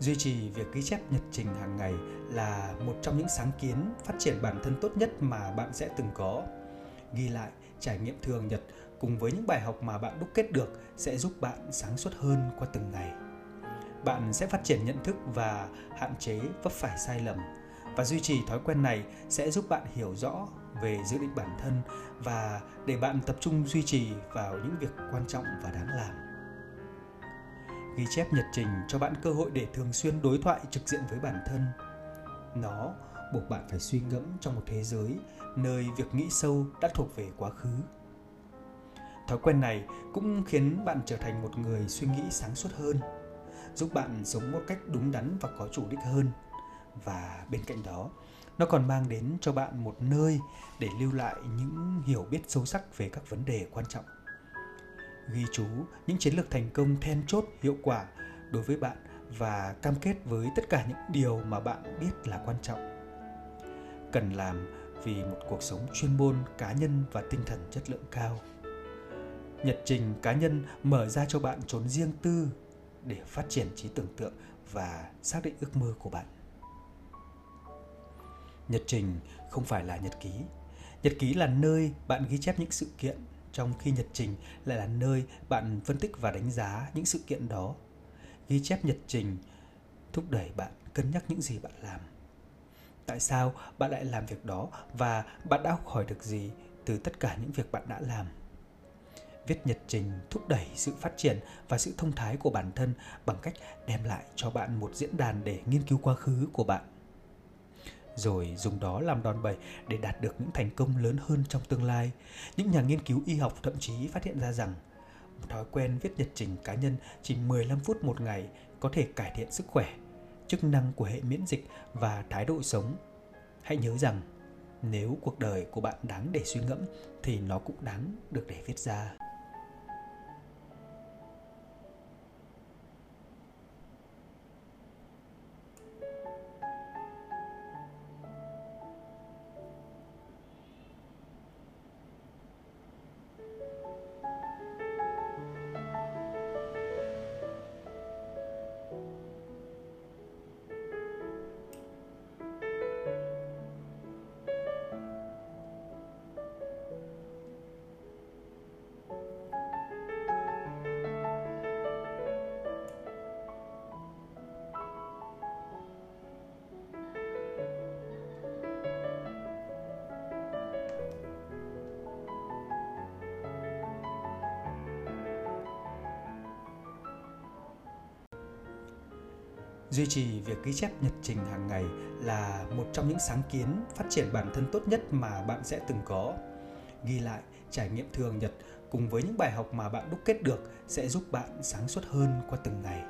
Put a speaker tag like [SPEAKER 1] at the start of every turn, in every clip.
[SPEAKER 1] Duy trì việc ghi chép nhật trình hàng ngày là một trong những sáng kiến phát triển bản thân tốt nhất mà bạn sẽ từng có. Ghi lại, trải nghiệm thường nhật cùng với những bài học mà bạn đúc kết được sẽ giúp bạn sáng suốt hơn qua từng ngày. Bạn sẽ phát triển nhận thức và hạn chế vấp phải sai lầm và duy trì thói quen này sẽ giúp bạn hiểu rõ về dự định bản thân và để bạn tập trung duy trì vào những việc quan trọng và đáng làm ghi chép nhật trình cho bạn cơ hội để thường xuyên đối thoại trực diện với bản thân. Nó buộc bạn phải suy ngẫm trong một thế giới nơi việc nghĩ sâu đã thuộc về quá khứ. Thói quen này cũng khiến bạn trở thành một người suy nghĩ sáng suốt hơn, giúp bạn sống một cách đúng đắn và có chủ đích hơn. Và bên cạnh đó, nó còn mang đến cho bạn một nơi để lưu lại những hiểu biết sâu sắc về các vấn đề quan trọng ghi chú những chiến lược thành công then chốt, hiệu quả đối với bạn và cam kết với tất cả những điều mà bạn biết là quan trọng. Cần làm vì một cuộc sống chuyên môn, cá nhân và tinh thần chất lượng cao. Nhật trình cá nhân mở ra cho bạn trốn riêng tư để phát triển trí tưởng tượng và xác định ước mơ của bạn. Nhật trình không phải là nhật ký. Nhật ký là nơi bạn ghi chép những sự kiện trong khi nhật trình lại là nơi bạn phân tích và đánh giá những sự kiện đó. Ghi chép nhật trình thúc đẩy bạn cân nhắc những gì bạn làm. Tại sao bạn lại làm việc đó và bạn đã học hỏi được gì từ tất cả những việc bạn đã làm? Viết nhật trình thúc đẩy sự phát triển và sự thông thái của bản thân bằng cách đem lại cho bạn một diễn đàn để nghiên cứu quá khứ của bạn rồi dùng đó làm đòn bẩy để đạt được những thành công lớn hơn trong tương lai. Những nhà nghiên cứu y học thậm chí phát hiện ra rằng thói quen viết nhật trình cá nhân chỉ 15 phút một ngày có thể cải thiện sức khỏe, chức năng của hệ miễn dịch và thái độ sống. Hãy nhớ rằng nếu cuộc đời của bạn đáng để suy ngẫm thì nó cũng đáng được để viết ra. Duy trì việc ghi chép nhật trình hàng ngày là một trong những sáng kiến phát triển bản thân tốt nhất mà bạn sẽ từng có. Ghi lại, trải nghiệm thường nhật cùng với những bài học mà bạn đúc kết được sẽ giúp bạn sáng suốt hơn qua từng ngày.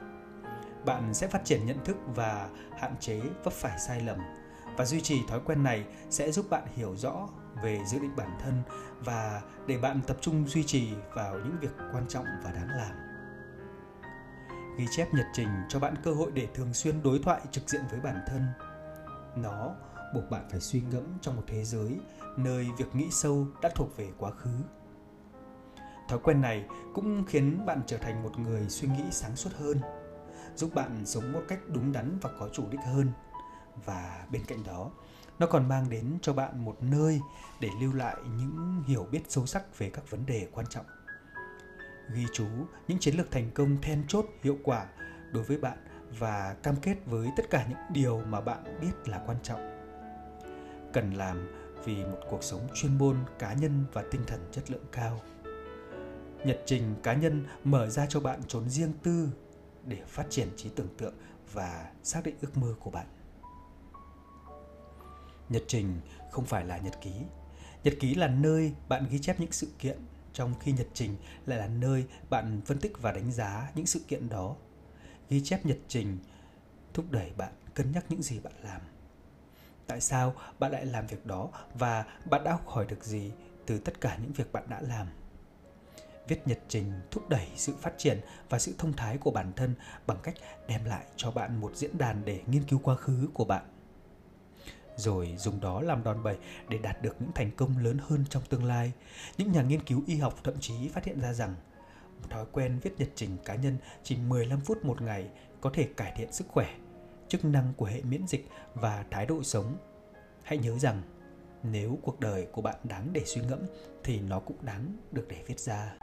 [SPEAKER 1] Bạn sẽ phát triển nhận thức và hạn chế vấp phải sai lầm và duy trì thói quen này sẽ giúp bạn hiểu rõ về dự định bản thân và để bạn tập trung duy trì vào những việc quan trọng và đáng làm ghi chép nhật trình cho bạn cơ hội để thường xuyên đối thoại trực diện với bản thân. Nó buộc bạn phải suy ngẫm trong một thế giới nơi việc nghĩ sâu đã thuộc về quá khứ. Thói quen này cũng khiến bạn trở thành một người suy nghĩ sáng suốt hơn, giúp bạn sống một cách đúng đắn và có chủ đích hơn. Và bên cạnh đó, nó còn mang đến cho bạn một nơi để lưu lại những hiểu biết sâu sắc về các vấn đề quan trọng ghi chú những chiến lược thành công then chốt, hiệu quả đối với bạn và cam kết với tất cả những điều mà bạn biết là quan trọng. Cần làm vì một cuộc sống chuyên môn, cá nhân và tinh thần chất lượng cao. Nhật trình cá nhân mở ra cho bạn trốn riêng tư để phát triển trí tưởng tượng và xác định ước mơ của bạn. Nhật trình không phải là nhật ký. Nhật ký là nơi bạn ghi chép những sự kiện trong khi nhật trình lại là nơi bạn phân tích và đánh giá những sự kiện đó. Ghi chép nhật trình thúc đẩy bạn cân nhắc những gì bạn làm. Tại sao bạn lại làm việc đó và bạn đã học hỏi được gì từ tất cả những việc bạn đã làm? Viết nhật trình thúc đẩy sự phát triển và sự thông thái của bản thân bằng cách đem lại cho bạn một diễn đàn để nghiên cứu quá khứ của bạn rồi dùng đó làm đòn bẩy để đạt được những thành công lớn hơn trong tương lai. Những nhà nghiên cứu y học thậm chí phát hiện ra rằng thói quen viết nhật trình cá nhân chỉ 15 phút một ngày có thể cải thiện sức khỏe, chức năng của hệ miễn dịch và thái độ sống. Hãy nhớ rằng nếu cuộc đời của bạn đáng để suy ngẫm thì nó cũng đáng được để viết ra.